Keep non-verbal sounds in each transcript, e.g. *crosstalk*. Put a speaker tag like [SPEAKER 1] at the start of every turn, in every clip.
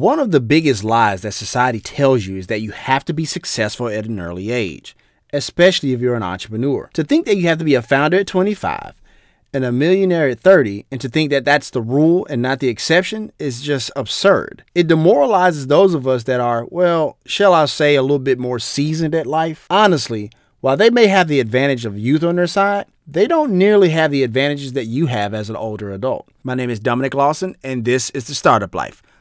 [SPEAKER 1] One of the biggest lies that society tells you is that you have to be successful at an early age, especially if you're an entrepreneur. To think that you have to be a founder at 25 and a millionaire at 30 and to think that that's the rule and not the exception is just absurd. It demoralizes those of us that are, well, shall I say, a little bit more seasoned at life. Honestly, while they may have the advantage of youth on their side, they don't nearly have the advantages that you have as an older adult. My name is Dominic Lawson, and this is the Startup Life.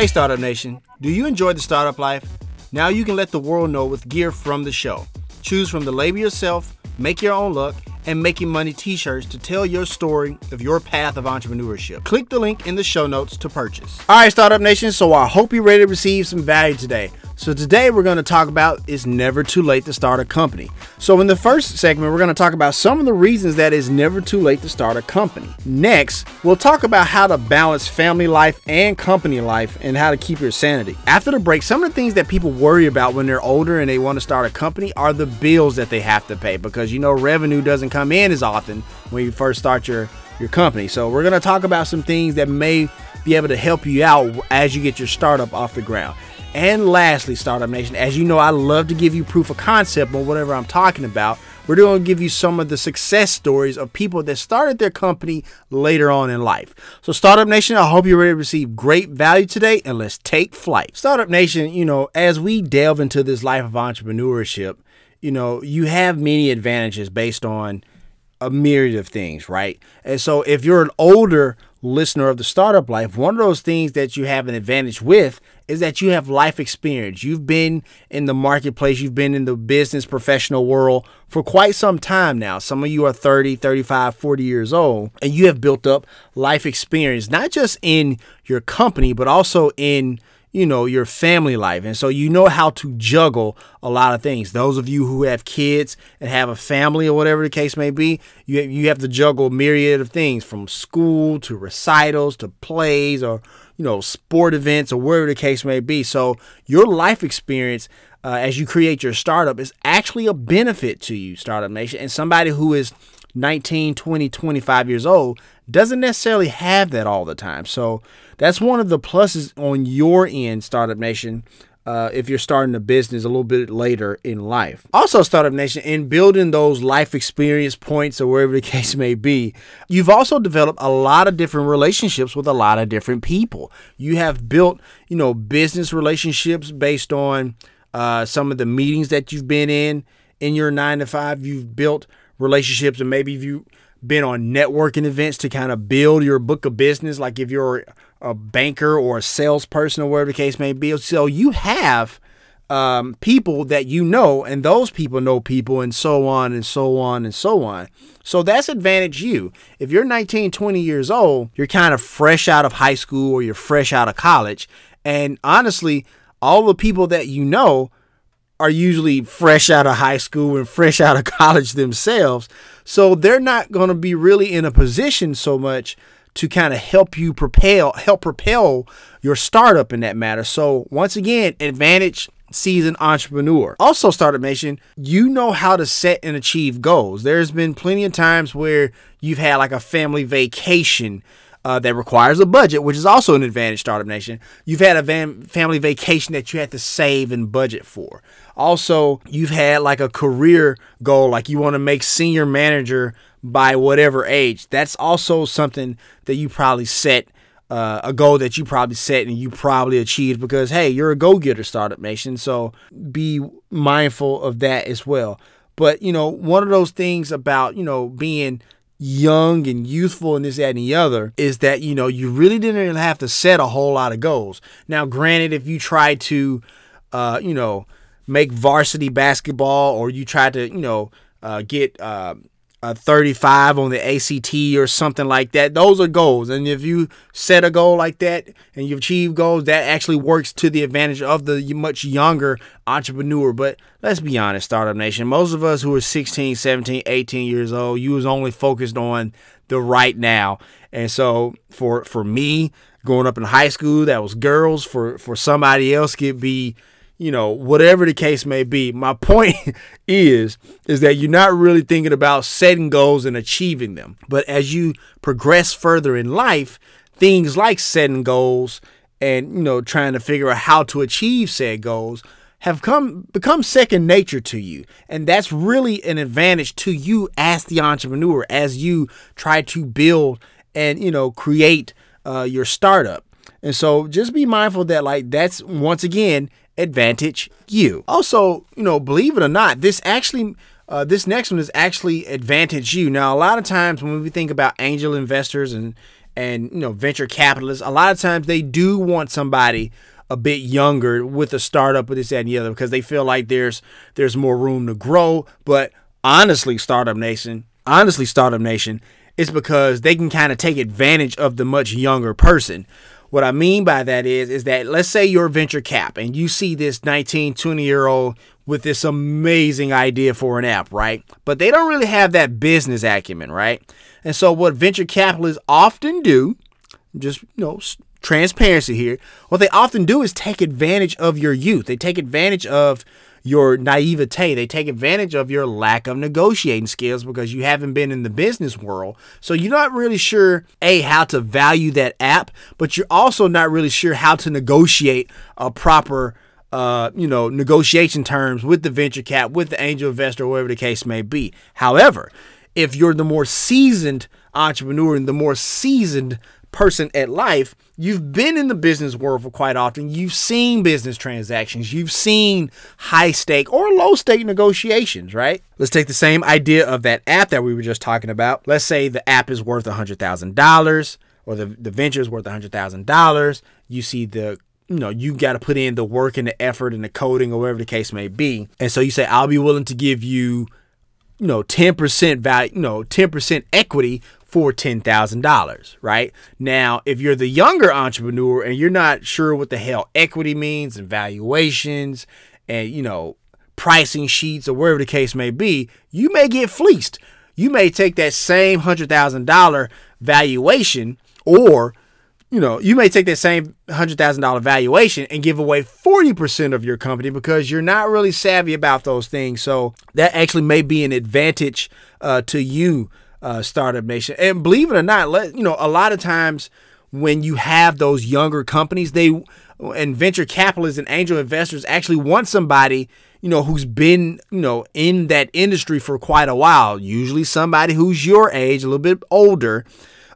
[SPEAKER 1] Hey, Startup Nation. Do you enjoy the startup life? Now you can let the world know with gear from the show. Choose from the label yourself, make your own look, and making money t shirts to tell your story of your path of entrepreneurship. Click the link in the show notes to purchase. All right, Startup Nation. So I hope you're ready to receive some value today. So today we're going to talk about it's never too late to start a company. So in the first segment, we're going to talk about some of the reasons that it's never too late to start a company. Next, we'll talk about how to balance family life and company life and how to keep your sanity. After the break, some of the things that people worry about when they're older and they want to start a company are the bills that they have to pay because you know revenue doesn't come in as often when you first start your your company. So we're going to talk about some things that may be able to help you out as you get your startup off the ground. And lastly, Startup Nation, as you know, I love to give you proof of concept on whatever I'm talking about. We're going to give you some of the success stories of people that started their company later on in life. So, Startup Nation, I hope you're ready to receive great value today, and let's take flight. Startup Nation, you know, as we delve into this life of entrepreneurship, you know, you have many advantages based on a myriad of things, right? And so if you're an older listener of the startup life, one of those things that you have an advantage with is that you have life experience. You've been in the marketplace, you've been in the business professional world for quite some time now. Some of you are 30, 35, 40 years old, and you have built up life experience, not just in your company, but also in you know your family life. And so you know how to juggle a lot of things. Those of you who have kids and have a family or whatever the case may be you, you have to juggle myriad of things from school to recitals to plays or you know sport events or whatever the case may be. So your life experience uh, as you create your startup is actually a benefit to you startup nation. And somebody who is 19, 20, 25 years old doesn't necessarily have that all the time. So that's one of the pluses on your end, Startup Nation. Uh, if you're starting a business a little bit later in life. Also, Startup Nation, in building those life experience points or wherever the *laughs* case may be, you've also developed a lot of different relationships with a lot of different people. You have built, you know, business relationships based on uh, some of the meetings that you've been in in your nine to five. You've built relationships and maybe you've been on networking events to kind of build your book of business like if you're a banker or a salesperson or whatever the case may be. So you have um, people that you know and those people know people and so on and so on and so on. So that's advantage you. If you're 19 20 years old you're kind of fresh out of high school or you're fresh out of college. And honestly all the people that you know are usually fresh out of high school and fresh out of *laughs* college themselves. So they're not going to be really in a position so much to kind of help you propel, help propel your startup in that matter. So once again, advantage seasoned entrepreneur. Also, Startup Nation, you know how to set and achieve goals. There's been plenty of times where you've had like a family vacation uh, that requires a budget, which is also an advantage, Startup Nation. You've had a van- family vacation that you had to save and budget for. Also, you've had like a career goal, like you want to make senior manager by whatever age. That's also something that you probably set. Uh, a goal that you probably set and you probably achieved because hey you're a go-getter startup nation so be mindful of that as well but you know one of those things about you know being young and youthful and this, that, and the other is that, you know, you really didn't have to set a whole lot of goals. Now, granted, if you try to, uh, you know, make varsity basketball or you try to, you know, uh, get uh, a 35 on the ACT or something like that. Those are goals. And if you set a goal like that and you achieve goals, that actually works to the advantage of the much younger entrepreneur. But let's be honest, Startup Nation, most of us who are 16, 17, 18 years old, you was only focused on the right now. And so for for me, growing up in high school, that was girls. For for somebody else could be you know, whatever the case may be. My point *laughs* is is that you're not really thinking about setting goals and achieving them. But as you progress further in life, things like setting goals and you know trying to figure out how to achieve said goals have come become second nature to you and that's really an advantage to you as the entrepreneur as you try to build and you know create uh, your startup and so just be mindful that like that's once again advantage you. Also, you know, believe it or not, this actually uh, this next one is actually advantage you. Now, a lot of times when we think about angel investors and and you know venture capitalists, a lot of times they do want somebody a bit younger with a startup with this that, and the other because they feel like there's there's more room to grow. But honestly, startup nation, honestly, startup nation, it's because they can kind of take advantage of the much younger person. What I mean by that is, is that let's say you're a venture cap and you see this 19, 20 year old with this amazing idea for an app, right? But they don't really have that business acumen, right? And so what venture capitalists often do, just, you know, transparency here, what they often do is take advantage of your youth. They take advantage of your naivete. They take advantage of your lack of negotiating skills because you haven't been in the business world. So you're not really sure, A, how to value that app, but you're also not really sure how to negotiate a proper uh, you know, negotiation terms with the venture cap, with the angel investor, whatever the case may be. However, if you're the more seasoned entrepreneur and the more seasoned person at life, you've been in the business world for quite often. You've seen business transactions, you've seen high stake or low stake negotiations, right? Let's take the same idea of that app that we were just talking about. Let's say the app is worth $100,000 or the, the venture is worth $100,000. You see the you know, you got to put in the work and the effort and the coding or whatever the case may be. And so you say, I'll be willing to give you, you know, 10% value, you know, 10% equity for $10,000, right? Now, if you're the younger entrepreneur and you're not sure what the hell equity means and valuations and, you know, pricing sheets or wherever the case may be, you may get fleeced. You may take that same $100,000 valuation or you know, you may take that same $100,000 valuation and give away 40% of your company because you're not really savvy about those things. So that actually may be an advantage uh, to you uh, Startup Nation. And believe it or not, let you know a lot of times when you have those younger companies, they and venture capitalists and angel investors actually want somebody you know who's been you know in that industry for quite a while. Usually somebody who's your age, a little bit older.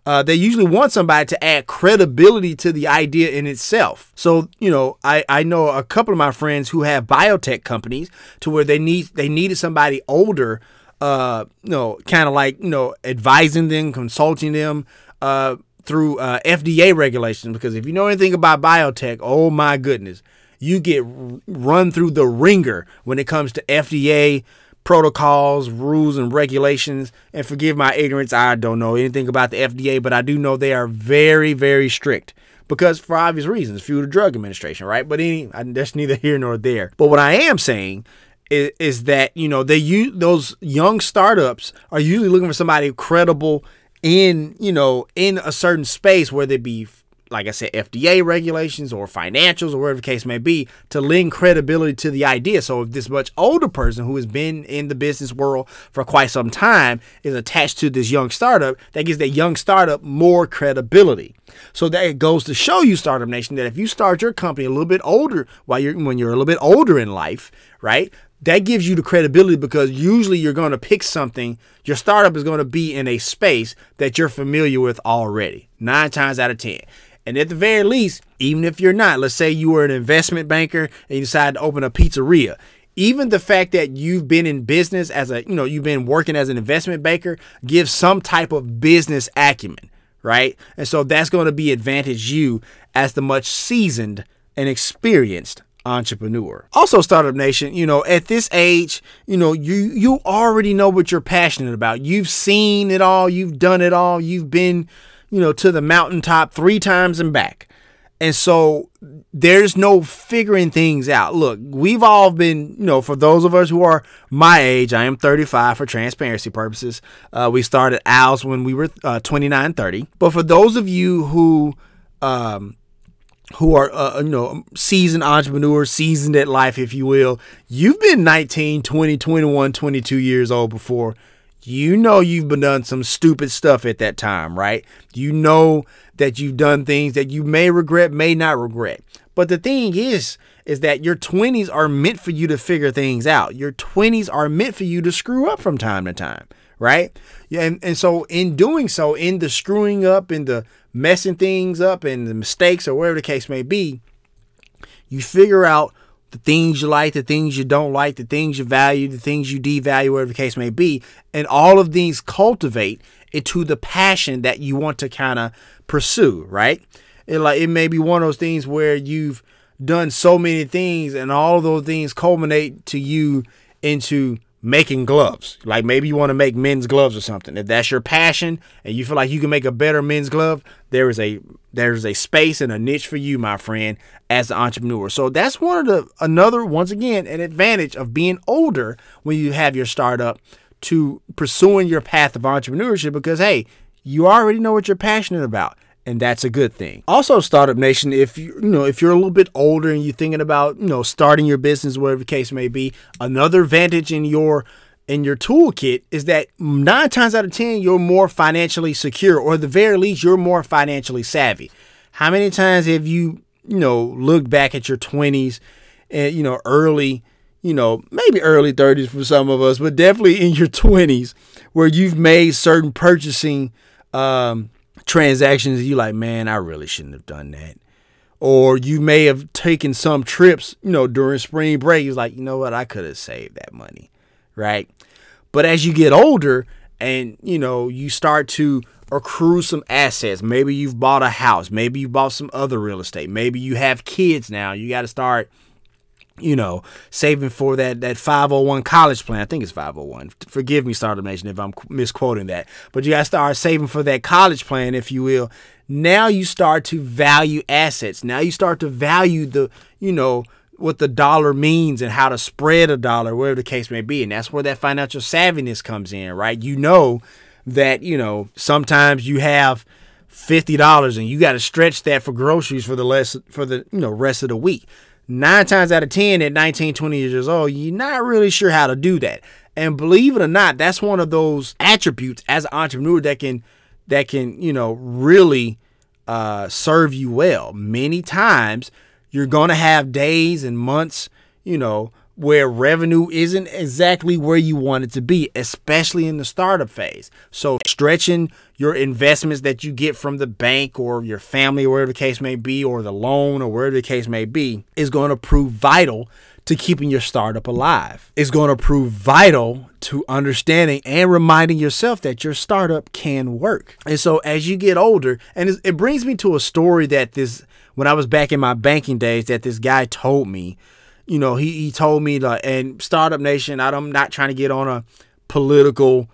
[SPEAKER 1] Uh, they usually want somebody to add credibility to the idea in itself. So, you know, I, I know a couple of my friends who have biotech companies to where they need they needed somebody older uh, you know, kind of like, you know, advising them, consulting them uh, through uh, FDA regulations. Because if you know anything about biotech, oh my goodness, you get run through the ringer when it comes to FDA protocols, rules, and regulations. And forgive my ignorance, I don't know anything about the FDA, but I do know they are very, very strict because for obvious reasons, Food and Drug Administration, right? But any, that's neither here nor there. But what I am saying is, is that you know they use those young startups are usually looking for somebody credible in you know in a certain space whether it be like I said, FDA regulations or financials or whatever the case may be to lend credibility to the idea. So if this much older person who has been in the business world for quite some time is attached to this young startup, that gives that young startup more credibility. So that goes to show you, Startup Nation, that if you start your company a little bit older, while you're when you're a little bit older in life, right? That gives you the credibility because usually you're going to pick something, your startup is going to be in a space that you're familiar with already, nine times out of 10. And at the very least, even if you're not, let's say you were an investment banker and you decide to open a pizzeria. even the fact that you've been in business as a, you know, you've been working as an investment banker gives some type of business acumen, right? And so that's going to be advantage you as the much seasoned and experienced entrepreneur. Also startup nation, you know, at this age, you know, you you already know what you're passionate about. You've seen it all, you've done it all, you've been, you know, to the mountaintop 3 times and back. And so there's no figuring things out. Look, we've all been, you know, for those of us who are my age, I am 35 for transparency purposes. Uh, we started OWLS when we were uh, 29, 30. But for those of you who, um, who are, uh, you know, seasoned entrepreneurs, seasoned at life, if you will, you've been 19, 20, 21, 22 years old before. You know you've been done some stupid stuff at that time, right? You know that you've done things that you may regret, may not regret. But the thing is, is that your 20s are meant for you to figure things out. Your 20s are meant for you to screw up from time to time, right? Yeah, and, and so in doing so, in the screwing up, in the messing things up, and the mistakes or whatever the case may be, you figure out the things you like, the things you don't like, the things you value, the things you devalue, whatever the case may be. And all of these cultivate into the passion that you want to kind of pursue, right? It like it may be one of those things where you've done so many things and all of those things culminate to you into making gloves. Like maybe you want to make men's gloves or something. If that's your passion and you feel like you can make a better men's glove, there is a there's a space and a niche for you, my friend, as an entrepreneur. So that's one of the another once again an advantage of being older when you have your startup to pursuing your path of entrepreneurship because hey, you already know what you're passionate about and that's a good thing. Also, Startup Nation, if you you know if you're a little bit older and you're thinking about you know starting your business, whatever the case may be, another advantage in your in your toolkit is that nine times out of ten you're more financially secure, or at the very least you're more financially savvy. How many times have you you know looked back at your 20s and you know early you know maybe early 30s for some of us, but definitely in your 20s where you've made certain purchasing um, transactions you like, man, I really shouldn't have done that. Or you may have taken some trips, you know, during spring break. It's like, you know what, I could have saved that money, right? But as you get older and, you know, you start to accrue some assets, maybe you've bought a house, maybe you bought some other real estate, maybe you have kids now, you got to start you know, saving for that that 501 college plan. I think it's 501. Forgive me, Startup Nation, if I'm misquoting that. But you got to start saving for that college plan, if you will. Now you start to value assets. Now you start to value the, you know, what the dollar means and how to spread a dollar, whatever the case may be. And that's where that financial savviness comes in, right? You know that, you know, sometimes you have fifty dollars and you got to stretch that for groceries for the less for the you know rest of the week nine times out of 10 at 19, 20 years old, you're not really sure how to do that. And believe it or not, that's one of those attributes as an entrepreneur that can, that can, you know, really uh, serve you well. Many times you're going to have days and months, you know, where revenue isn't exactly where you want it to be, especially in the startup phase. So, stretching your investments that you get from the bank or your family, or wherever the case may be, or the loan, or wherever the case may be, is going to prove vital to keeping your startup alive. It's going to prove vital to understanding and reminding yourself that your startup can work. And so, as you get older, and it brings me to a story that this, when I was back in my banking days, that this guy told me you know, he, he told me like, and Startup Nation, I'm not trying to get on a political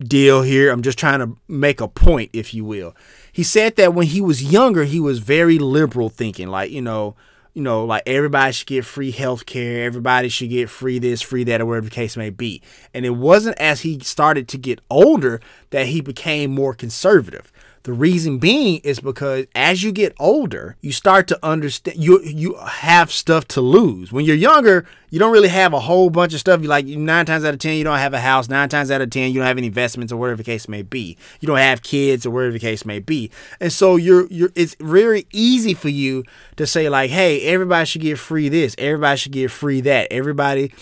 [SPEAKER 1] deal here. I'm just trying to make a point, if you will. He said that when he was younger, he was very liberal thinking, like, you know, you know, like everybody should get free health care, everybody should get free this, free that, or whatever the case may be. And it wasn't as he started to get older that he became more conservative. The reason being is because as you get older, you start to understand you you have stuff to lose. When you're younger, you don't really have a whole bunch of stuff. You like nine times out of ten, you don't have a house. Nine times out of ten, you don't have any investments or whatever the case may be. You don't have kids or whatever the case may be. And so you're you're it's very easy for you to say like, hey, everybody should get free this, everybody should get free that, everybody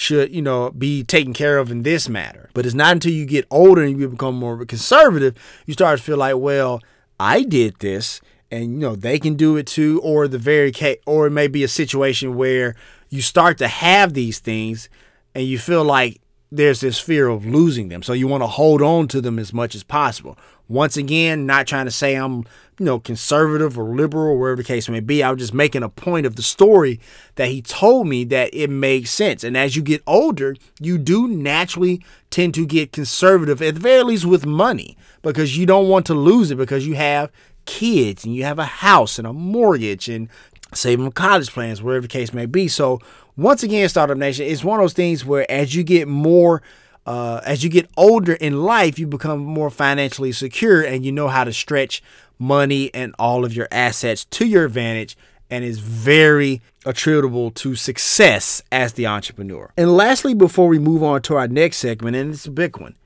[SPEAKER 1] should, you know, be taken care of in this matter. But it's not until you get older and you become more conservative, you start to feel like, well, I did this and you know they can do it too. Or the very or it may be a situation where you start to have these things and you feel like there's this fear of losing them. So you want to hold on to them as much as possible. Once again not trying to say i'm you know conservative or liberal or wherever the case may be i was just making a point of the story that he told me that it makes sense and as you get older you do naturally tend to get conservative at the very least with money because you don't want to lose it because you have kids and you have a house and a mortgage and saving college plans, wherever the case may be. So once again, Startup Nation, it's one of those things where as you get more uh, as you get older in life, you become more financially secure and you know how to stretch money and all of your assets to your advantage and is very attributable to success as the entrepreneur. And lastly, before we move on to our next segment, and it's a big one,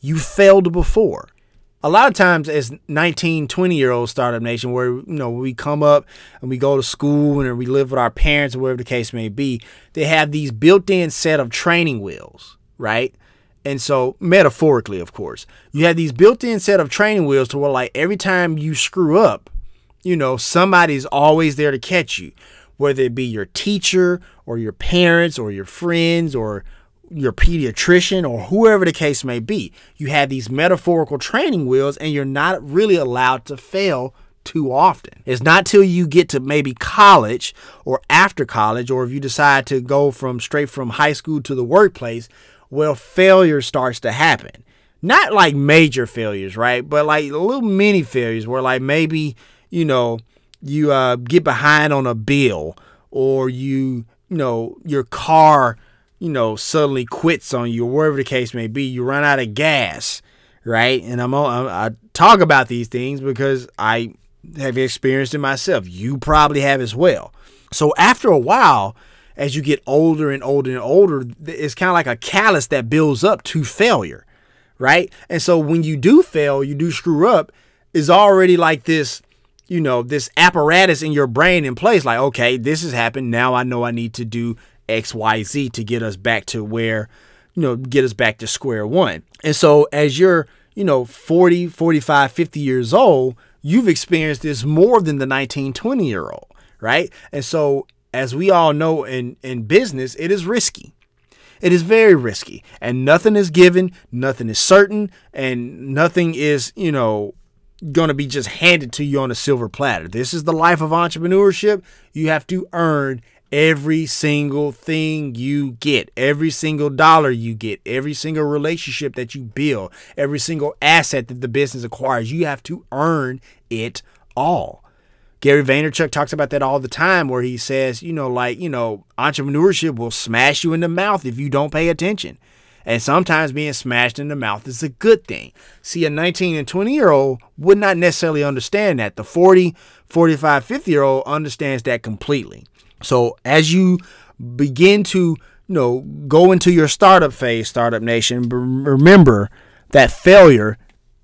[SPEAKER 1] you failed before a lot of times as 19 20 year old startup nation where you know we come up and we go to school and we live with our parents or whatever the case may be they have these built-in set of training wheels right and so metaphorically of course you have these built-in set of training wheels to where like every time you screw up you know somebody's always there to catch you whether it be your teacher or your parents or your friends or your pediatrician or whoever the case may be. You have these metaphorical training wheels and you're not really allowed to fail too often. It's not till you get to maybe college or after college or if you decide to go from straight from high school to the workplace where failure starts to happen. Not like major failures, right? But like little mini failures where like maybe, you know, you uh, get behind on a bill or you, you know, your car you know, suddenly quits on you, or whatever the case may be. You run out of gas, right? And I'm, I'm I talk about these things because I have experienced it myself. You probably have as well. So after a while, as you get older and older and older, it's kind of like a callus that builds up to failure, right? And so when you do fail, you do screw up, is already like this, you know, this apparatus in your brain in place. Like, okay, this has happened. Now I know I need to do XYZ to get us back to where, you know, get us back to square one. And so as you're, you know, 40, 45, 50 years old, you've experienced this more than the 19, 20 year old, right? And so as we all know in, in business, it is risky. It is very risky and nothing is given, nothing is certain, and nothing is, you know, going to be just handed to you on a silver platter. This is the life of entrepreneurship. You have to earn every single thing you get, every single dollar you get, every single relationship that you build, every single asset that the business acquires, you have to earn it all. Gary Vaynerchuk talks about that all the time, where he says, you know, like, you know, entrepreneurship will smash you in the mouth if you don't pay attention. And sometimes being smashed in the mouth is a good thing. See, a 19 and 20 year old would not necessarily understand that. The 40, 45, 50 year old understands that completely. So as you begin to you know go into your startup phase, startup nation, remember that failure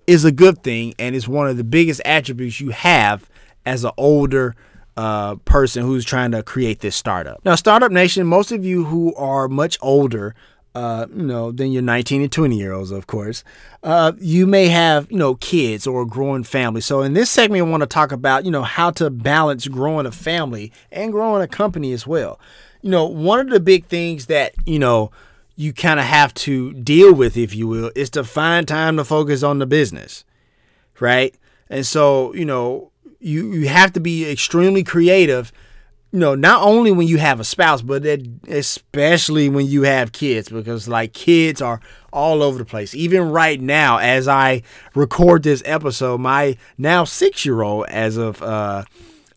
[SPEAKER 1] is a good thing and is one of the biggest attributes you have as an older uh, person who's trying to create this startup. Now, startup nation, most of you who are much older uh, you know, than your 19 and 20 year olds, of course. Uh, you may have, you know, kids or a growing family. So in this segment, I want to talk about, you know, how to balance growing a family and growing a company as well. You know, one of the big things that, you know, you kind of have to deal with, if you will, is to find time to focus on the business, right? And so, you know, you, you have to be extremely creative you know, not only when you have a spouse, but especially when you have kids, because like kids are all over the place. Even right now, as I record this episode, my now six year old, as of uh,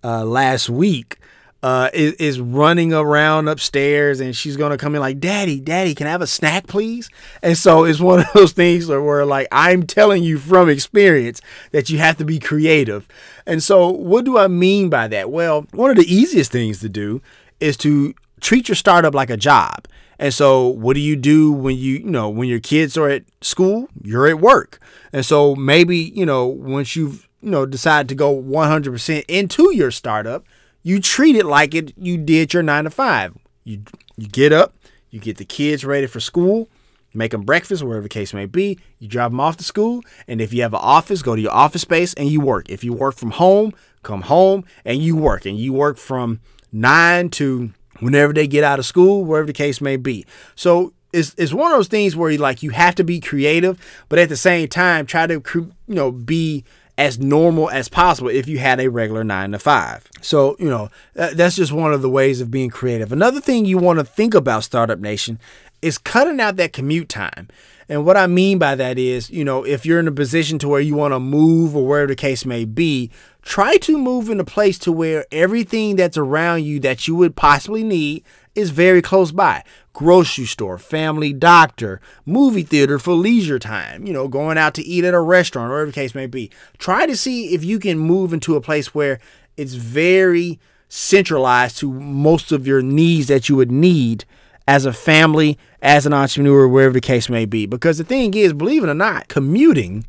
[SPEAKER 1] uh, last week, uh, is, is running around upstairs and she's gonna come in like, Daddy, Daddy, can I have a snack, please? And so it's one of those things where, where like I'm telling you from experience that you have to be creative. And so what do I mean by that? Well, one of the easiest things to do is to treat your startup like a job. And so what do you do when you, you know, when your kids are at school, you're at work. And so maybe, you know, once you've, you know, decided to go 100% into your startup, you treat it like it you did your nine to five. You you get up, you get the kids ready for school, make them breakfast, wherever the case may be. You drop them off to school, and if you have an office, go to your office space and you work. If you work from home, come home and you work, and you work from nine to whenever they get out of school, wherever the case may be. So it's, it's one of those things where you like you have to be creative, but at the same time try to you know be as normal as possible if you had a regular nine to five. So you know uh, that's just one of the ways of being creative. Another thing you want to think about Startup Nation is cutting out that commute time. And what I mean by that is, you know, if you're in a position to where you want to move or wherever the case may be, try to move in a place to where everything that's around you that you would possibly need is very close by. Grocery store, family doctor, movie theater for leisure time, you know, going out to eat at a restaurant, or whatever the case may be. Try to see if you can move into a place where it's very centralized to most of your needs that you would need as a family, as an entrepreneur, wherever the case may be. Because the thing is, believe it or not, commuting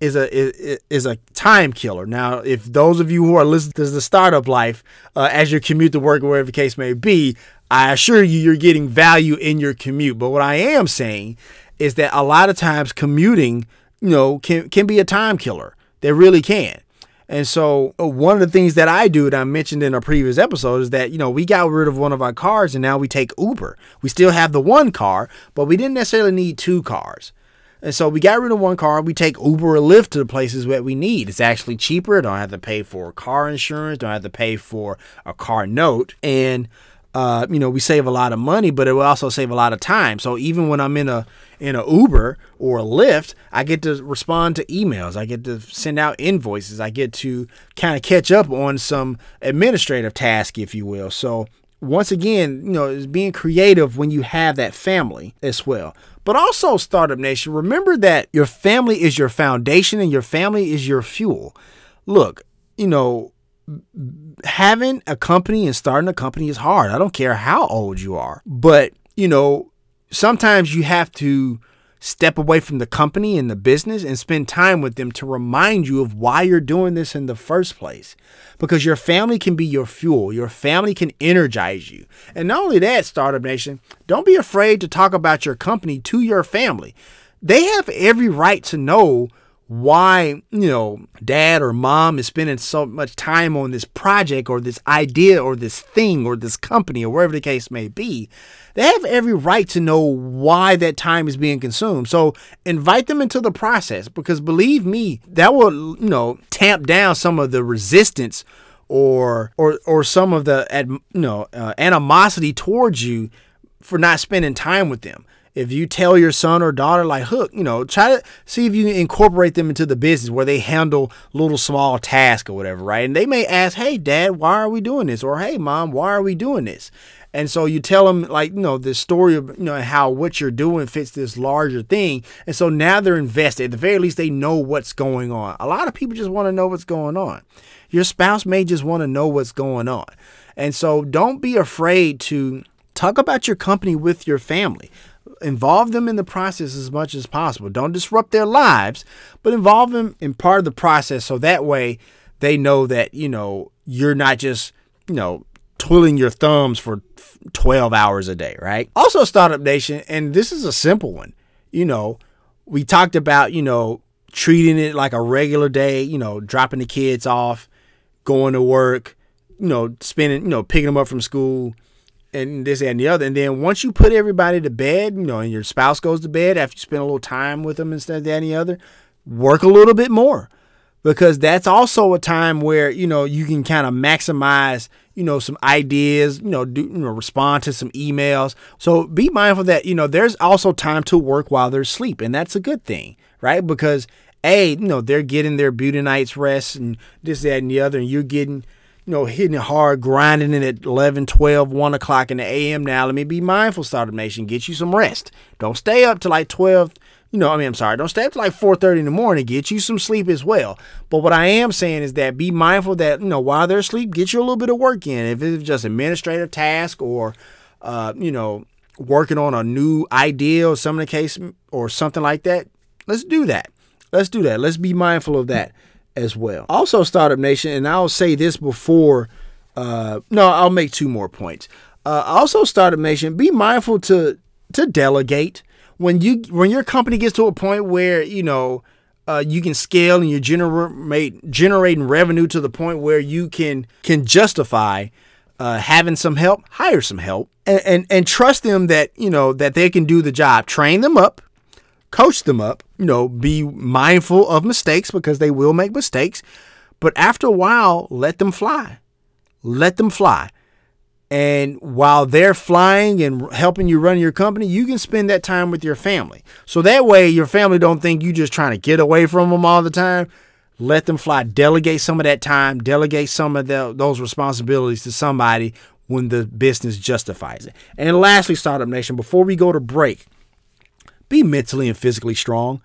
[SPEAKER 1] is a is, is a time killer. Now, if those of you who are listening to the startup life uh, as you commute to work or wherever the case may be, I assure you you're getting value in your commute. But what I am saying is that a lot of times commuting, you know, can can be a time killer. They really can. And so uh, one of the things that I do that I mentioned in a previous episode is that, you know, we got rid of one of our cars and now we take Uber. We still have the one car, but we didn't necessarily need two cars. And so we got rid of one car. We take Uber or Lyft to the places that we need. It's actually cheaper. Don't have to pay for car insurance. Don't have to pay for a car note. And uh, you know, we save a lot of money, but it will also save a lot of time. So even when I'm in a in a Uber or a Lyft, I get to respond to emails. I get to send out invoices. I get to kind of catch up on some administrative task, if you will. So once again, you know, it's being creative when you have that family as well. But also, Startup Nation, remember that your family is your foundation and your family is your fuel. Look, you know, having a company and starting a company is hard. I don't care how old you are. But, you know, sometimes you have to step away from the company and the business and spend time with them to remind you of why you're doing this in the first place. Because your family can be your fuel, your family can energize you. And not only that, Startup Nation, don't be afraid to talk about your company to your family. They have every right to know why you know dad or mom is spending so much time on this project or this idea or this thing or this company or wherever the case may be. They have every right to know why that time is being consumed. So invite them into the process because believe me that will you know tamp down some of the resistance or or or some of the you know uh, animosity towards you for not spending time with them if you tell your son or daughter like hook you know try to see if you can incorporate them into the business where they handle little small tasks or whatever right? And they may ask hey dad why are we doing this? or hey mom why are we doing this? And so you tell them like you know the story of you know how what you're doing fits this larger thing. And so now they're invested. At the very least they know what's going on. A lot of people just want to know what's going on. Your spouse may just want to know what's going on. And so don't be afraid to talk about your company with your family involve them in the process as much as possible. Don't disrupt their lives, but involve them in part of the process so that way they know that, you know, you're not just, you know, twiddling your thumbs for 12 hours a day, right? Also, Startup Nation, and this is a simple one, you know, we talked about, you know, treating it like a regular day, you know, dropping the kids off, going to work, you know, spending, you know, picking them up from school, and this and the other. And then once you put everybody to bed, you know, and your spouse goes to bed after you spend a little time with them instead of that and the other, work a little bit more. Because that's also a time where, you know, you can kind of maximize, you know, some ideas, you know, do you know, respond to some emails. So be mindful that, you know, there's also time to work while they're asleep. And that's a good thing, right? Because A, you know, they're getting their beauty nights rest and this, that, and the other, and you're getting you know, hitting it hard, grinding it at 11, 12, 1 o'clock in the AM now. Let me be mindful, Startup Nation. Get you some rest. Don't stay up to like 12, you know, I mean, I'm sorry, don't stay up to like 4.30 in the morning. Get you some sleep as well. But what I am saying is that be mindful that, you know, while they're asleep, get you a little bit of work in. If it's just administrative task or, uh, you know, working on a new idea or some of the case or something like that, let's do that. Let's do that. Let's be mindful of that as well. Also, Startup Nation, and I'll say this before, uh, no, I'll make two more points. Uh, also, Startup Nation, be mindful to to delegate when you when your company gets to a point where you know uh, you can scale and you're generate generating revenue to the point where you can can justify uh, having some help, hire some help, and, and and trust them that you know that they can do the job. Train them up, coach them up. You know, be mindful of mistakes because they will make mistakes. But after a while, let them fly. Let them fly. And while they're flying and helping you run your company, you can spend that time with your family. So that way your family don't think you're just trying to get away from them all the time. Let them fly. Delegate some of that time, delegate some of the, those responsibilities to somebody when the business justifies it. And lastly, Startup Nation, before we go to break, be mentally and physically strong.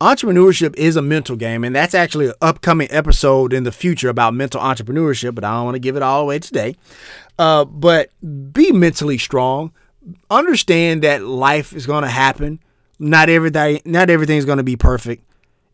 [SPEAKER 1] Entrepreneurship is a mental game, and that's actually an upcoming episode in the future about mental entrepreneurship, but I don't want to give it all away today. Uh, but be mentally strong. Understand that life is going to happen. Not everything, not everything's going to be perfect.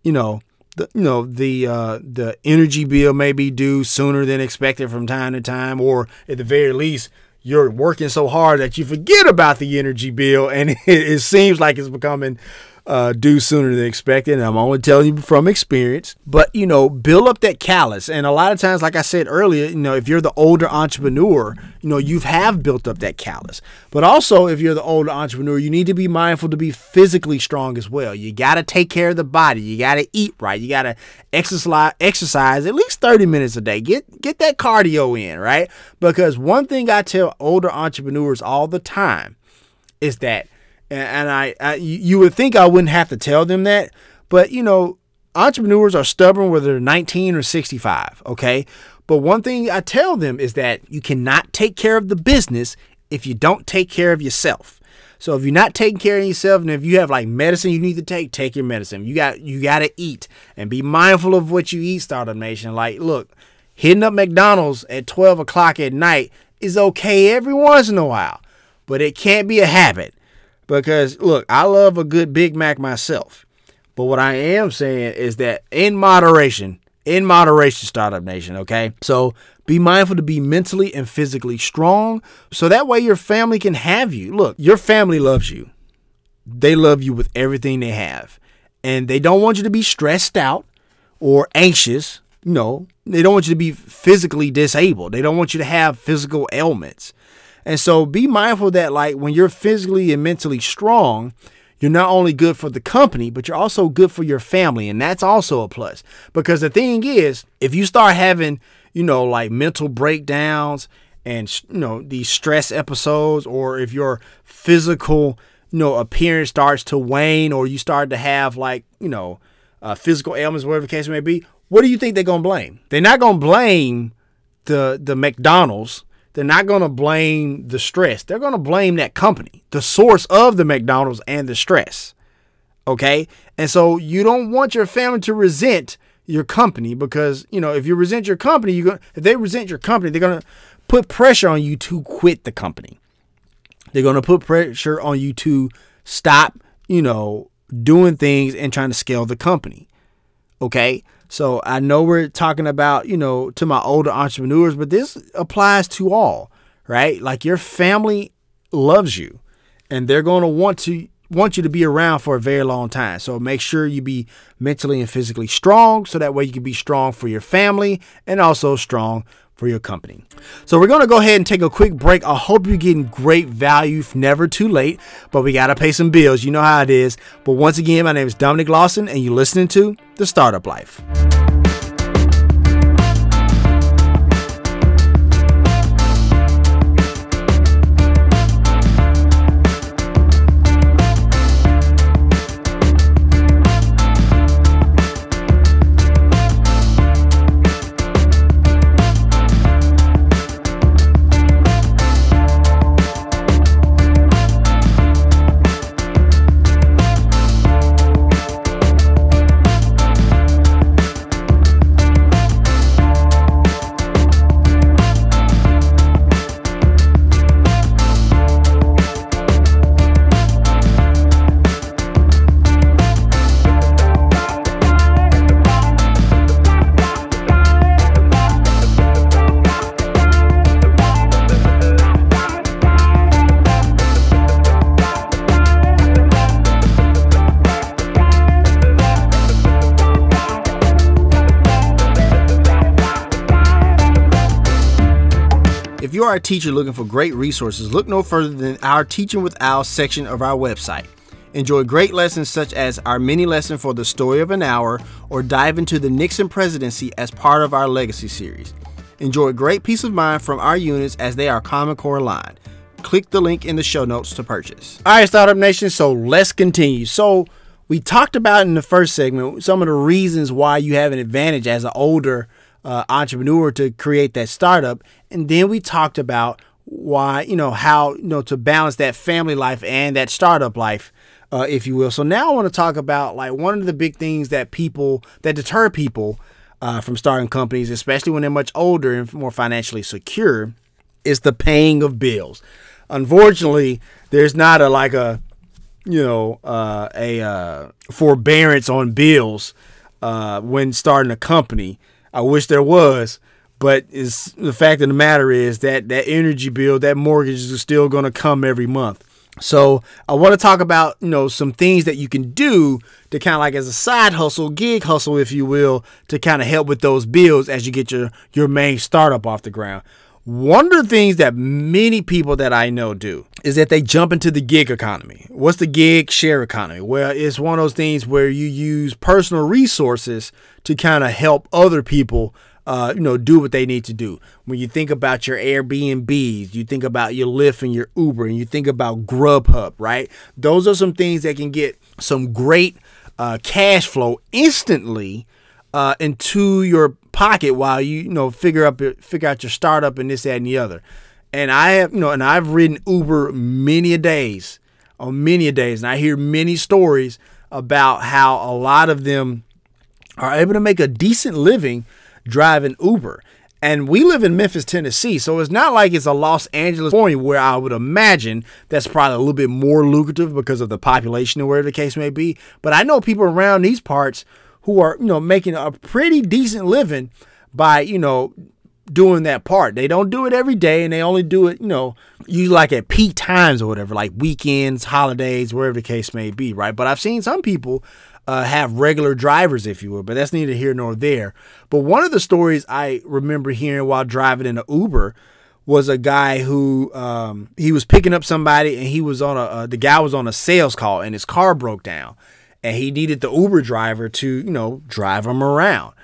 [SPEAKER 1] You know, the you know the uh, the energy bill may be due sooner than expected from time to time, or at the very least, you're working so hard that you forget about the energy bill, and *laughs* it, it seems like it's becoming uh, due sooner than expected. And I'm only telling you from experience. But you know, build up that callus. And a lot of times, like I said earlier, you know, if you're the older entrepreneur, you know, you have built up that callus. But also, if you're the older entrepreneur, you need to be mindful to be physically strong as well. You got to take care of the body. You got to eat right. You got to exercise exercise at least 30 minutes a day. Get get that cardio in, right? Because one thing I tell older entrepreneurs all the time is that and I, I you would think I wouldn't have to tell them that, but you know, entrepreneurs are stubborn whether they're 19 or 65, okay? But one thing I tell them is that you cannot take care of the business if you don't take care of yourself. So if you're not taking care of yourself, and if you have like medicine you need to take, take your medicine. You got you got to eat and be mindful of what you eat. Startup Nation, like look, hitting up McDonald's at 12 o'clock at night is okay every once in a while, but it can't be a habit. Because look, I love a good Big Mac myself. But what I am saying is that in moderation, in moderation, Startup Nation, okay? So be mindful to be mentally and physically strong so that way your family can have you. Look, your family loves you. They love you with everything they have. And they don't want you to be stressed out or anxious. No, they don't want you to be physically disabled. They don't want you to have physical ailments. And so be mindful that like when you're physically and mentally strong, you're not only good for the company, but you're also good for your family. And that's also a plus. Because the thing is, if you start having, you know, like mental breakdowns and, you know, these stress episodes, or if your physical, you know, appearance starts to wane, or you start to have like, you know, uh, physical ailments, whatever the case may be, what do you think they're going to blame? They're not going to blame the, the McDonald's they're not going to blame the stress. They're going to blame that company, the source of the McDonald's and the stress. Okay? And so you don't want your family to resent your company because, you know, if you resent your company, you go if they resent your company, they're going to put pressure on you to quit the company. They're going to put pressure on you to stop, you know, doing things and trying to scale the company. Okay? So I know we're talking about, you know, to my older entrepreneurs, but this applies to all, right? Like your family loves you and they're going to want to want you to be around for a very long time. So make sure you be mentally and physically strong so that way you can be strong for your family and also strong for your company. So we're going to go ahead and take a quick break. I hope you're getting great value. Never too late, but we got to pay some bills. You know how it is. But once again, my name is Dominic Lawson and you're listening to The Startup Life. Are a teacher looking for great resources, look no further than our Teaching with Owls section of our website. Enjoy great lessons such as our mini lesson for the story of an hour or dive into the Nixon presidency as part of our legacy series. Enjoy great peace of mind from our units as they are Common Core aligned. Click the link in the show notes to purchase. All right, Startup Nation, so let's continue. So, we talked about in the first segment some of the reasons why you have an advantage as an older uh, entrepreneur to create that startup. And then we talked about why, you know, how, you know, to balance that family life and that startup life uh, if you will. So now I want to talk about like one of the big things that people that deter people uh, from starting companies, especially when they're much older and more financially secure, is the paying of bills. Unfortunately, there's not a like a you know uh, a uh, forbearance on bills uh, when starting a company. I wish there was, but is the fact of the matter is that that energy bill, that mortgage is still going to come every month. So I want to talk about you know some things that you can do to kind of like as a side hustle, gig hustle, if you will, to kind of help with those bills as you get your your main startup off the ground. One of the things that many people that I know do is that they jump into the gig economy. What's the gig share economy? Well, it's one of those things where you use personal resources to kind of help other people uh, you know, do what they need to do. When you think about your Airbnbs, you think about your Lyft and your Uber, and you think about Grubhub, right? Those are some things that can get some great uh, cash flow instantly uh, into your pocket while you, you know figure up figure out your startup and this that and the other. And I have you know, and I've ridden Uber many a days, on many a days, and I hear many stories about how a lot of them are able to make a decent living driving Uber. And we live in Memphis, Tennessee, so it's not like it's a Los Angeles, California, where I would imagine that's probably a little bit more lucrative because of the population or whatever the case may be. But I know people around these parts who are, you know, making a pretty decent living by, you know, doing that part. They don't do it every day and they only do it, you know, usually like at peak times or whatever, like weekends, holidays, wherever the case may be, right? But I've seen some people uh, have regular drivers, if you will, but that's neither here nor there. But one of the stories I remember hearing while driving in an Uber was a guy who um, he was picking up somebody and he was on a uh, the guy was on a sales call and his car broke down and he needed the Uber driver to you know drive him around.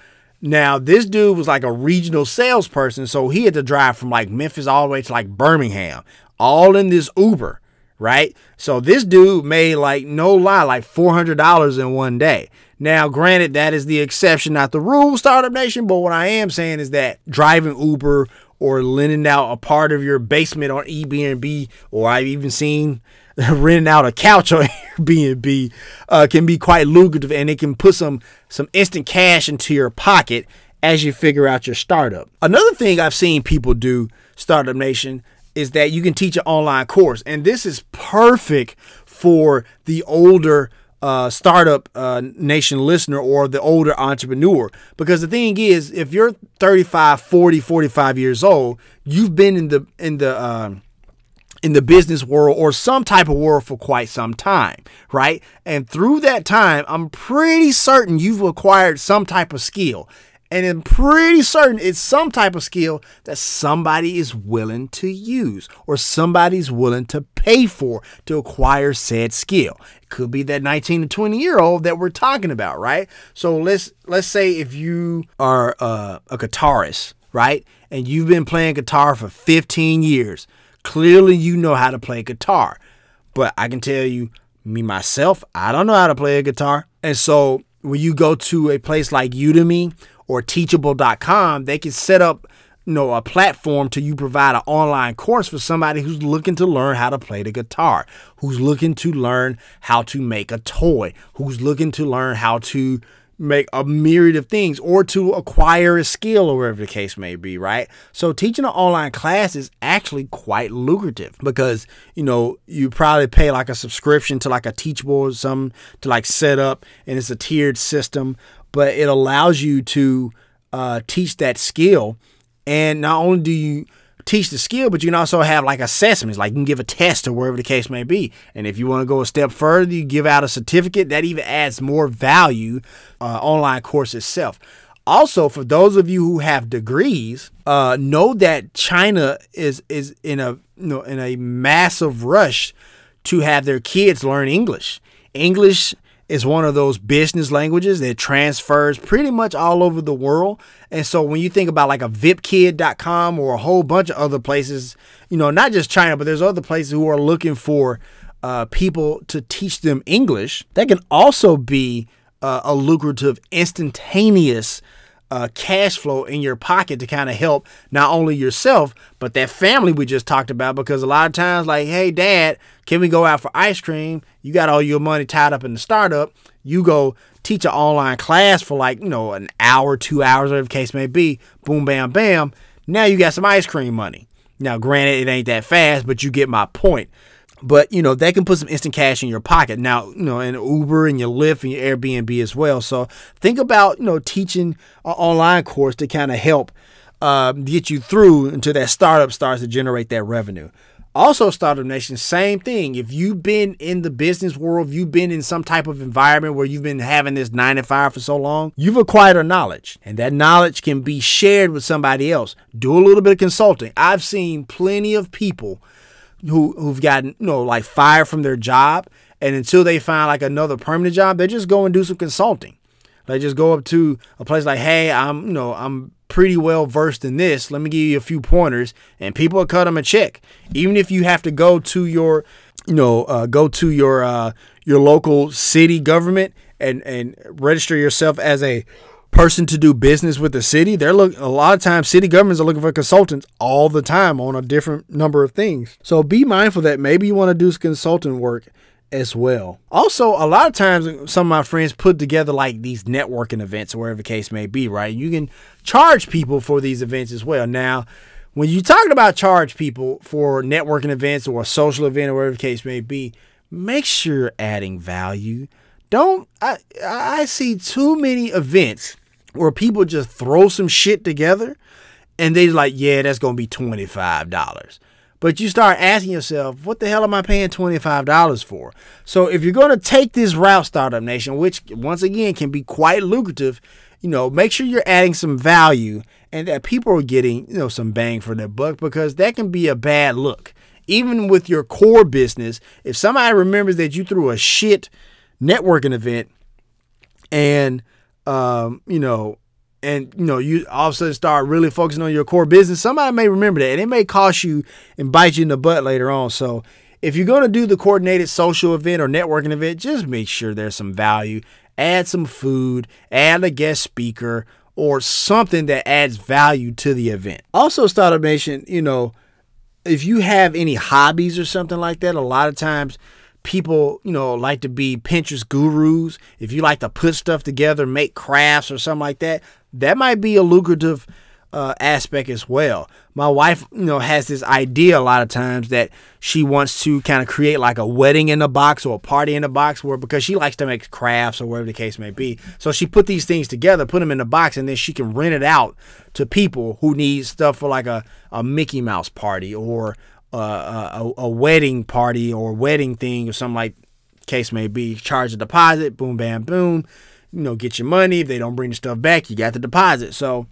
[SPEAKER 1] Now this dude was like a regional salesperson, so he had to drive from like Memphis all the way to like Birmingham, all in this Uber right? So this dude made like no lie, like four hundred dollars in one day. Now, granted, that is the exception, not the rule, Startup Nation. But what I am saying is that driving Uber or lending out a part of your basement on Airbnb, or I've even seen *laughs* renting out a couch on *laughs* Airbnb, uh, can be quite lucrative, and it can put some some instant cash into your pocket as you figure out your startup. Another thing I've seen people do, Startup Nation, is that you can teach an online course. And this is perfect for the older uh, startup uh, nation listener or the older entrepreneur. Because the thing is, if you're 35, 40, 45 years old, you've been in the, in the, uh, in the business world or some type of world for quite some time, right? And through that time, I'm pretty certain you've acquired some type of skill. And I'm pretty certain it's some type of skill that somebody is willing to use or somebody's willing to pay for to acquire said skill. It could be that 19 to 20 year old that we're talking about, right? So let's let's say if you are uh, a guitarist, right? And you've been playing guitar for 15 years. Clearly you know how to play guitar. But I can tell you, me myself, I don't know how to play a guitar. And so when you go to a place like Udemy or teachable.com, they can set up you know a platform to you provide an online course for somebody who's looking to learn how to play the guitar, who's looking to learn how to make a toy, who's looking to learn how to make a myriad of things or to acquire a skill or whatever the case may be, right? So teaching an online class is actually quite lucrative because, you know, you probably pay like a subscription to like a teachable or something to like set up and it's a tiered system but it allows you to uh, teach that skill. And not only do you teach the skill, but you can also have like assessments, like you can give a test or wherever the case may be. And if you want to go a step further, you give out a certificate that even adds more value uh, online course itself. Also, for those of you who have degrees, uh, know that China is is in a you know in a massive rush to have their kids learn English. English is one of those business languages that transfers pretty much all over the world. And so when you think about like a vipkid.com or a whole bunch of other places, you know, not just China, but there's other places who are looking for uh, people to teach them English, that can also be uh, a lucrative, instantaneous uh, cash flow in your pocket to kind of help not only yourself but that family we just talked about. Because a lot of times, like, hey, dad, can we go out for ice cream? You got all your money tied up in the startup. You go teach an online class for like you know an hour, two hours, whatever the case may be. Boom, bam, bam. Now you got some ice cream money. Now, granted, it ain't that fast, but you get my point but you know they can put some instant cash in your pocket. Now you know and uber and your lyft and your airbnb as well. So think about you know teaching an online course to kind of help uh, get you through until that startup starts to generate that revenue. Also startup nation same thing. If you've been in the business world you've been in some type of environment where you've been having this 9 to 5 for so long you've acquired a knowledge and that knowledge can be shared with somebody else. Do a little bit of consulting. I've seen plenty of people who who've gotten you know like fired from their job and until they find like another permanent job they just go and do some consulting. They just go up to a place like hey i'm you know i'm pretty well versed in this. Let me give you a few pointers and people will cut them a check. Even if you have to go to your you know uh, go to your uh, your local city government and and register yourself as a person to do business with the city. They're look a lot of times city governments are looking for consultants all the time on a different number of things. So be mindful that maybe you want to do consultant work as well. Also, a lot of times uh, some of my friends put together like these networking events or whatever the case may be, right? You can charge people for these events as well. Now, when you're talking about charge people for networking events or a social event or whatever the case may be, make sure you're adding value. Don't I I see too many events where people just throw some shit together and they're like, yeah, that's gonna be twenty five dollars. But you start asking yourself, what the hell am I paying $25 for? So if you're to take this route, Startup Nation, which once again can be quite lucrative, you know, make sure you're adding some value and that people are getting, you know, some bang for their buck because that can be a bad look. Even with your core business, if somebody remembers that you threw a shit networking event and um, you know, and you know, you all of a sudden start really focusing on your core business, somebody may remember that and it may cost you and bite you in the butt later on. So if you're going to do the coordinated social event or networking event, just make sure there's some value. Add some food, add a guest speaker, or something that adds value to the event. Also, Startup Nation, you know, if you have any hobbies or something like that, a lot of times people, you know, like to be Pinterest gurus. If you like to put stuff together, make crafts or something like that, that might be a lucrative uh, aspect as well. My wife, you know, has this idea a lot of times that she wants to kind of create like a wedding in a box or a party in a box, where because she likes to make crafts or whatever the case may be. So she put these things together, put them in a box, and then she can rent it out to people who need stuff for like a, a Mickey Mouse party or a, a wedding party or wedding thing or something like case may be. Charge a deposit, boom, bam, boom. You know, get your money. If they don't bring the stuff back, you got the deposit. So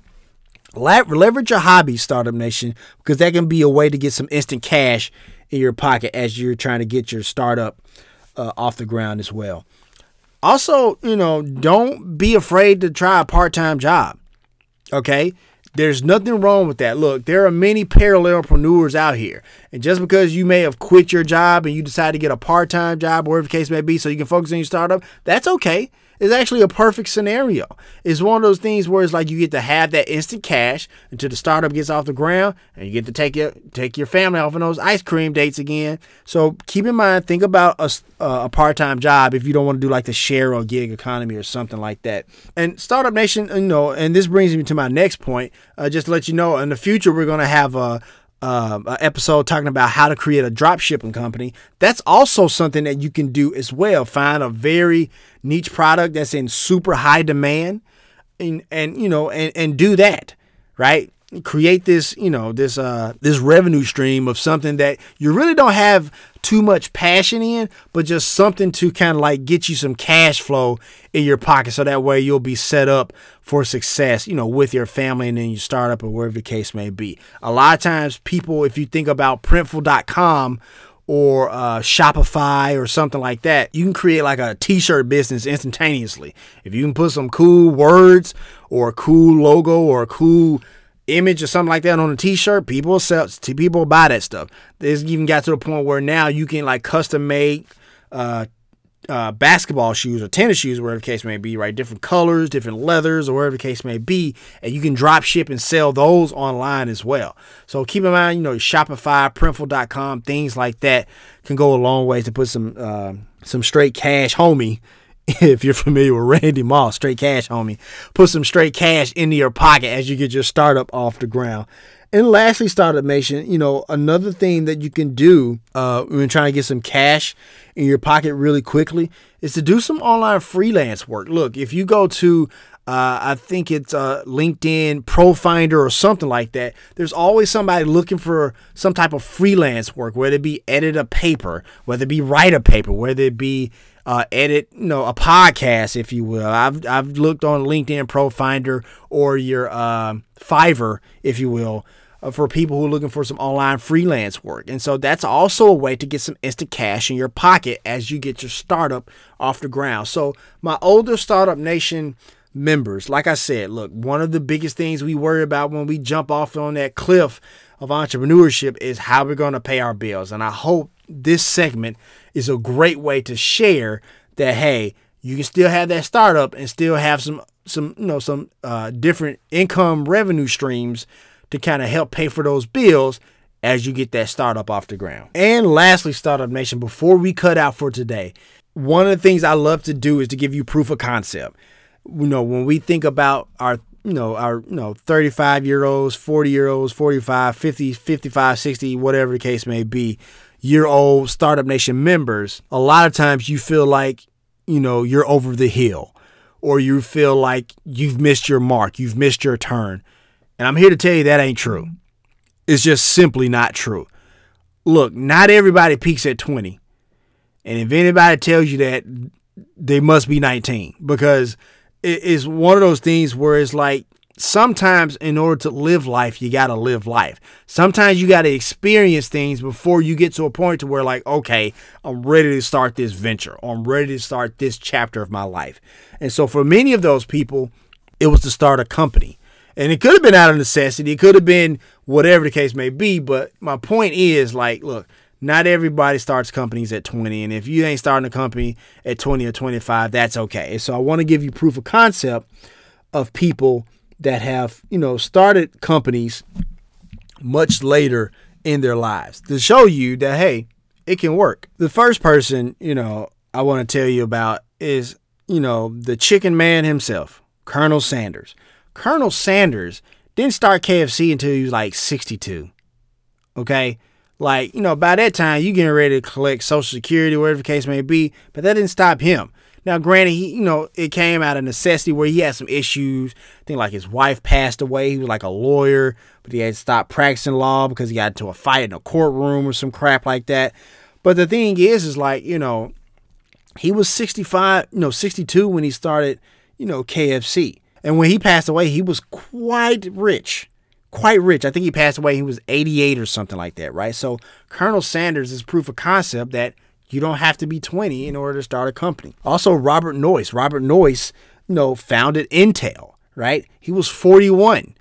[SPEAKER 1] leverage your hobby, Startup Nation, because that can be a way to get some instant cash in your pocket as you're trying to get your startup uh, off the ground as well. Also, you know, don't be afraid to try a part time job. Okay? There's nothing wrong with that. Look, there are many parallelpreneurs out here. And just because you may have quit your job and you decide to get a part time job, whatever the case may be, so you can focus on your startup, that's okay. It's actually a perfect scenario. It's one of those things where it's like you get to have that instant cash until the startup gets off the ground, and you get to take your take your family off on those ice cream dates again. So keep in mind, think about a, a part time job if you don't want to do like the share or gig economy or something like that. And Startup Nation, you know, and this brings me to my next point. Uh, just to let you know, in the future we're gonna have a uh, episode talking about how to create a drop shipping company. That's also something that you can do as well. Find a very niche product that's in super high demand and, and you know, and, and do that, right? create this, you know, this uh this revenue stream of something that you really don't have too much passion in, but just something to kind of like get you some cash flow in your pocket so that way you'll be set up for success, you know, with your family and then your startup or wherever the case may be. A lot of times people if you think about printful.com or uh, Shopify or something like that, you can create like a t-shirt business instantaneously. If you can put some cool words or a cool logo or a cool image or something like that on a t-shirt, people sell people buy that stuff. This even got to the point where now you can like custom make uh, uh, basketball shoes or tennis shoes, whatever the case may be, right? Different colors, different leathers, or whatever the case may be, and you can drop ship and sell those online as well. So keep in mind, you know, Shopify, Printful.com, things like that can go a long way to put some uh, some straight cash, homie. *laughs* If you're familiar with Randy Moss, straight cash, homie, put some straight cash into your pocket as you get your startup off the ground. And lastly, Startup Nation, you know, another thing that you can do uh, when trying to get some cash in your pocket really quickly is to do some online freelance work. Look, if you go to uh, I think it's uh, LinkedIn Profinder or something like that. There's always somebody looking for some type of freelance work, whether it be edit a paper, whether it be write a paper, whether it be uh, edit, you know, a podcast, if you will. I've I've looked on LinkedIn Profinder or your uh, Fiverr, if you will, uh, for people who are looking for some online freelance work. And so that's also a way to get some instant cash in your pocket as you get your startup off the ground. So my older startup nation members, like I said, look, one of the biggest things we worry about when we jump off on that cliff of entrepreneurship is how we're going to pay our bills. And I hope this segment is a great way to share that hey, you can still have that startup and still have some some you know some uh, different income revenue streams to kind of help pay for those bills as you get that startup off the ground. And lastly, Startup Nation, before we cut out for today, one of the things I love to do is to give you proof of concept. You know, when we think about our you know, our, you know, 35 year olds, 40 year olds, 45, 50, 55, 60, whatever the case may be, year old Startup Nation members, a lot of times you feel like, you know, you're over the hill or you feel like you've missed your mark, you've missed your turn. And I'm here to tell you that ain't true. It's just simply not true. Look, not everybody peaks at 20. And if anybody tells you that, they must be 19 because it's one of those things where it's like sometimes in order to live life you got to live life. Sometimes you got to experience things before you get to a point to where like okay i'm ready to start this venture. I'm ready to start this chapter of my life. And so for many of those people it was to start a company. And it could have been out of necessity. It could have been whatever the case may be but my point is like look not everybody starts companies at 20 and if you ain't starting a company at 20 or 25 that's okay so i want to give you proof of concept of people that have, you know, started companies much later in their lives to show you that, hey, it can work. The first person, you know, I want to tell you about is, you know, the chicken man himself, Colonel Sanders. Colonel Sanders didn't start KFC until he was like 62. Okay? Like, you know, by that time, you getting ready to collect Social Security, whatever the case may be, but that didn't stop him. Now, granted, he you know it came out of necessity where he had some issues. I think like his wife passed away. He was like a lawyer, but he had stopped practicing law because he got into a fight in a courtroom or some crap like that. But the thing is, is like you know, he was 65, you know, 62 when he started, you know, KFC. And when he passed away, he was quite rich. Quite rich. I think he passed away, he was 88 or something like that, right? So Colonel Sanders is proof of concept that you don't have to be 20 in order to start a company. Also, Robert Noyce. Robert Noyce, you know, founded Intel, right? He was 41.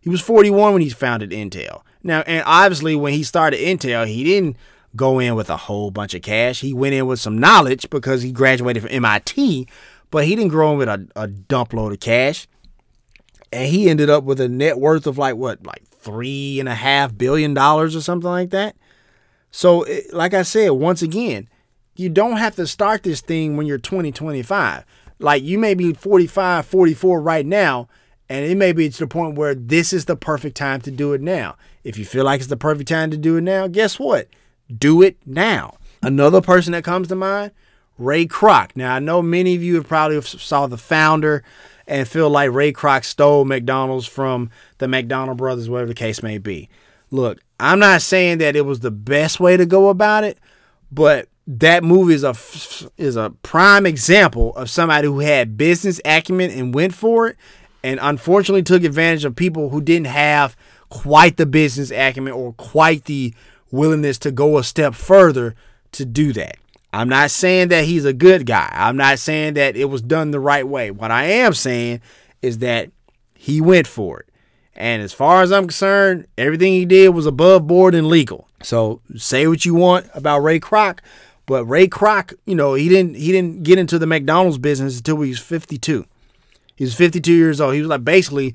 [SPEAKER 1] He was 41 when he founded Intel. Now, and obviously, when he started Intel, he didn't go in with a whole bunch of cash. He went in with some knowledge because he graduated from MIT, but he didn't grow in with a, a dump load of cash. And he ended up with a net worth of like what, like three and a half billion dollars or something like that. So, like I said, once again, you don't have to start this thing when you're 20, 25. Like you may be 45, 44 right now, and it may be to the point where this is the perfect time to do it now. If you feel like it's the perfect time to do it now, guess what? Do it now. Another person that comes to mind, Ray Kroc. Now I know many of you have probably saw the founder and feel like Ray Kroc stole McDonald's from the McDonald brothers, whatever the case may be. Look, I'm not saying that it was the best way to go about it, but that movie is a is a prime example of somebody who had business acumen and went for it, and unfortunately took advantage of people who didn't have quite the business acumen or quite the willingness to go a step further to do that. I'm not saying that he's a good guy. I'm not saying that it was done the right way. What I am saying is that he went for it. And as far as I'm concerned, everything he did was above board and legal. So say what you want about Ray Kroc, but Ray Kroc, you know, he didn't he didn't get into the McDonald's business until he was 52. He was 52 years old. He was like basically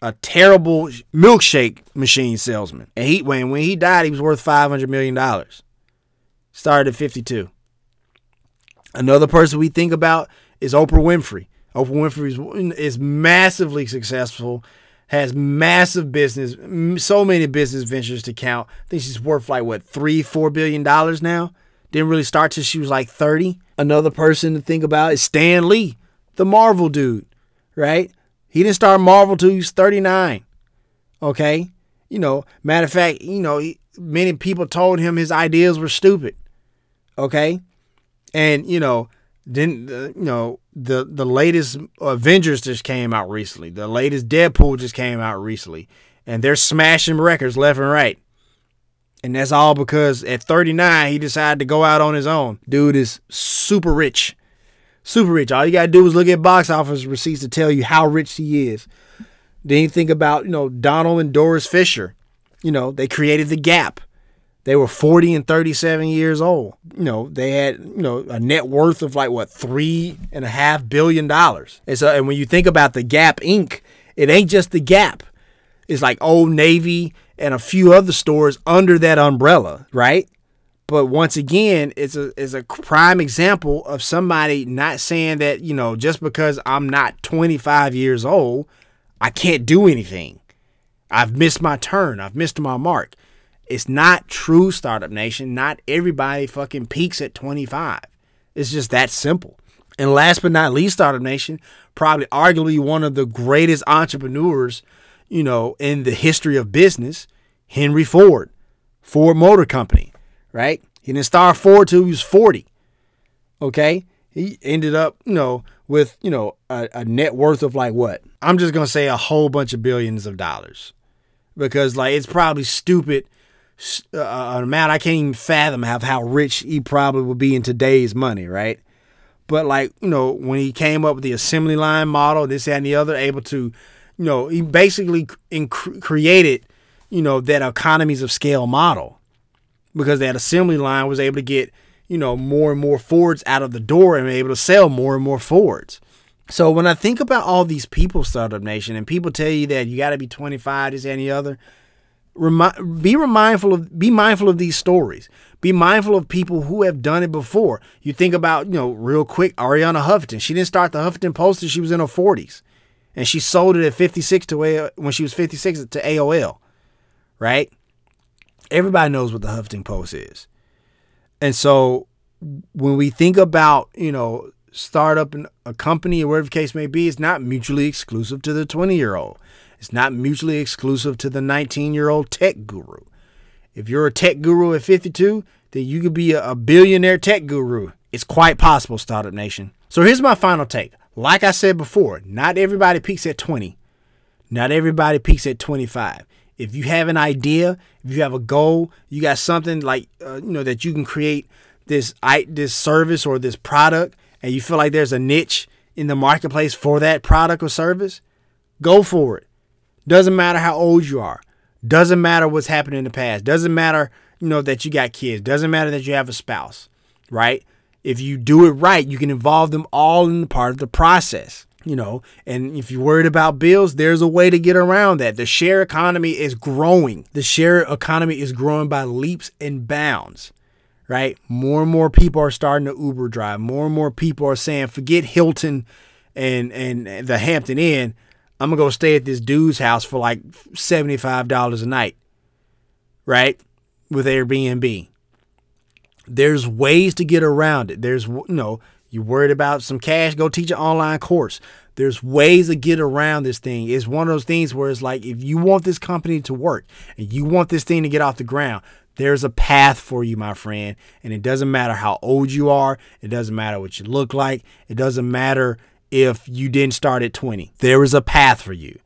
[SPEAKER 1] a terrible milkshake machine salesman. And he when when he died, he was worth 500 million dollars. Started at 52. Another person we think about is Oprah Winfrey. Oprah Winfrey is, massively successful, has massive business, so many business ventures to count. I think she's worth like what three, four billion dollars now. Didn't really start till she was like 30. Another person to think about is Stan Lee, the Marvel dude, right? He didn't start Marvel till he was 39. Okay? You know, matter of fact, you know, many people told him his ideas were stupid. Okay? And you know, then uh, you know the the latest Avengers just came out recently. The latest Deadpool just came out recently, and they're smashing records left and right. And that's all because at 39 he decided to go out on his own. Dude is super rich, super rich. All you gotta do is look at box office receipts to tell you how rich he is. Then you think about you know Donald and Doris Fisher. You know they created the Gap. They were 40 and 37 years old. You know, they had, you know, a net worth of like what, three and a half billion dollars. And so, and when you think about the Gap Inc., it ain't just the Gap. It's like Old Navy and a few other stores under that umbrella, right? But once again, it's a it's a prime example of somebody not saying that, you know, just because I'm not 25 years old, I can't do anything. I've missed my turn. I've missed my mark. It's not true, Startup Nation. Not everybody fucking peaks at 25. It's just that simple. And last but not least, Startup Nation, probably arguably one of the greatest entrepreneurs, you know, in the history of business, Henry Ford, Ford Motor Company, right? He didn't start Ford till he was 40. Okay? He ended up, you know, with, you know, a, a net worth of like what? I'm just going to say a whole bunch of billions of dollars. Because, like, it's probably stupid uh, an amount I can't even fathom how how rich he probably would be in today's money, right? But like you know, when he came up with the assembly line model, this and the other, able to, you know, he basically inc- created, you know, that economies of scale model, because that assembly line was able to get, you know, more and more Fords out of the door and able to sell more and more Fords. So when I think about all these people, Startup Nation, and people tell you that you got to be 25, this and the other, Remi- be mindful of be mindful of these stories. Be mindful of people who have done it before. You think about, you know, real quick, Arianna Huffington. She didn't start the Huffington Post until she was in her 40s. And she sold it at 56 to A- when she was 56 to AOL. Right? Everybody knows what the Huffington Post is. And so when we think about, you know, startup in a company or whatever the case may be, it's not mutually exclusive to the 20 year old. It's not mutually exclusive to the 19 year old tech guru. If you're a tech guru at 52, then you could be a, billionaire tech guru. It's quite possible, Startup Nation. So here's my final take. Like I said before, not everybody peaks at 20. Not everybody peaks at 25. If you have an idea, if you have a goal, you got something like uh, you know that you can create this this service or this product, and you feel like there's a niche in the marketplace for that product or service, go for it. Doesn't matter how old you are. Doesn't matter what's happened in the past. Doesn't matter, you know, that you got kids. Doesn't matter that you have a spouse, right? If you do it right, you can involve them all in the part of the process, you know. And if you're worried about bills, there's a way to get around that. The share economy is growing. The share economy is growing by leaps and bounds, right? More and more people are starting to Uber drive. More and more people are saying, forget Hilton and and the Hampton Inn. I'm gonna go stay at this dude's house for like $75 a night, right? With Airbnb. There's ways to get around it. There's, you know, you're worried about some cash, go teach an online course. There's ways to get around this thing. It's one of those things where it's like if you want this company to work and you want this thing to get off the ground, there's a path for you, my friend. And it doesn't matter how old you are, it doesn't matter what you look like, it doesn't matter if you didn't start at 20. There is a path for you.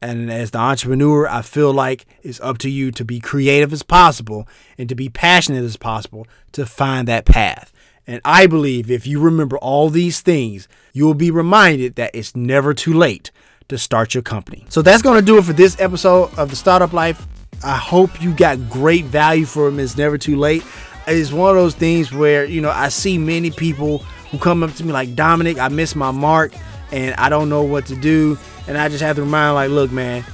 [SPEAKER 1] And as the entrepreneur, I feel like it's up to you to be creative as possible and to be passionate as possible to find that path. And I believe if you remember all these things, you will be reminded that it's never too late to start your company. So that's going to do it for this episode of the Startup Life. I hope you got great value from It's Never Too Late. It's one of those things where, you know, I see many people who come up to me like, Dominic, I missed my mark and I don't know what to do. And I just have to remind, like, look, man,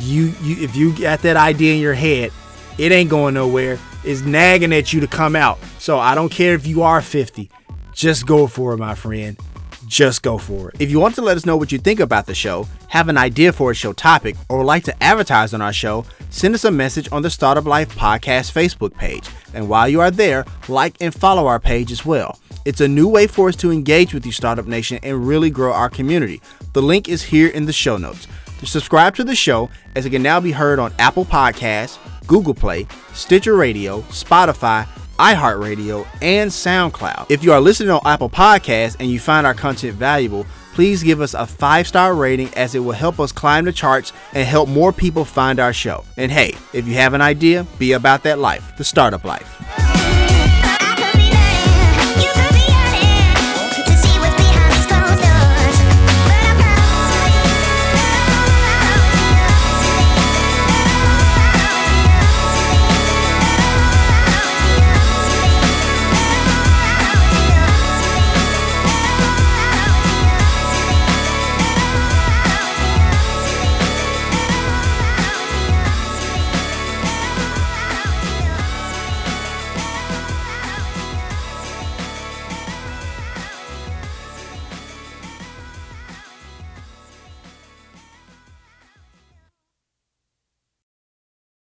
[SPEAKER 1] you, you if you got that idea in your head, it ain't going nowhere. It's nagging at you to come out. So I don't care if you are 50. Just go for it, my friend. Just go for it. If you want to let us know what you think about the show, have an idea for a show topic, or would like to advertise on our show, send us a message on the Startup Life Podcast Facebook page. And while you are there, like and follow our page as well. It's a new way for us to engage with you, Startup Nation, and really grow our community. The link is here in the show notes. To subscribe to the show, as it can now be heard on Apple Podcasts, Google Play, Stitcher Radio, Spotify, iHeartRadio, and SoundCloud. If you are listening on Apple Podcasts and you find our content valuable, please give us a five star rating as it will help us climb the charts and help more people find our show. And hey, if you have an idea, be about that life, the startup life.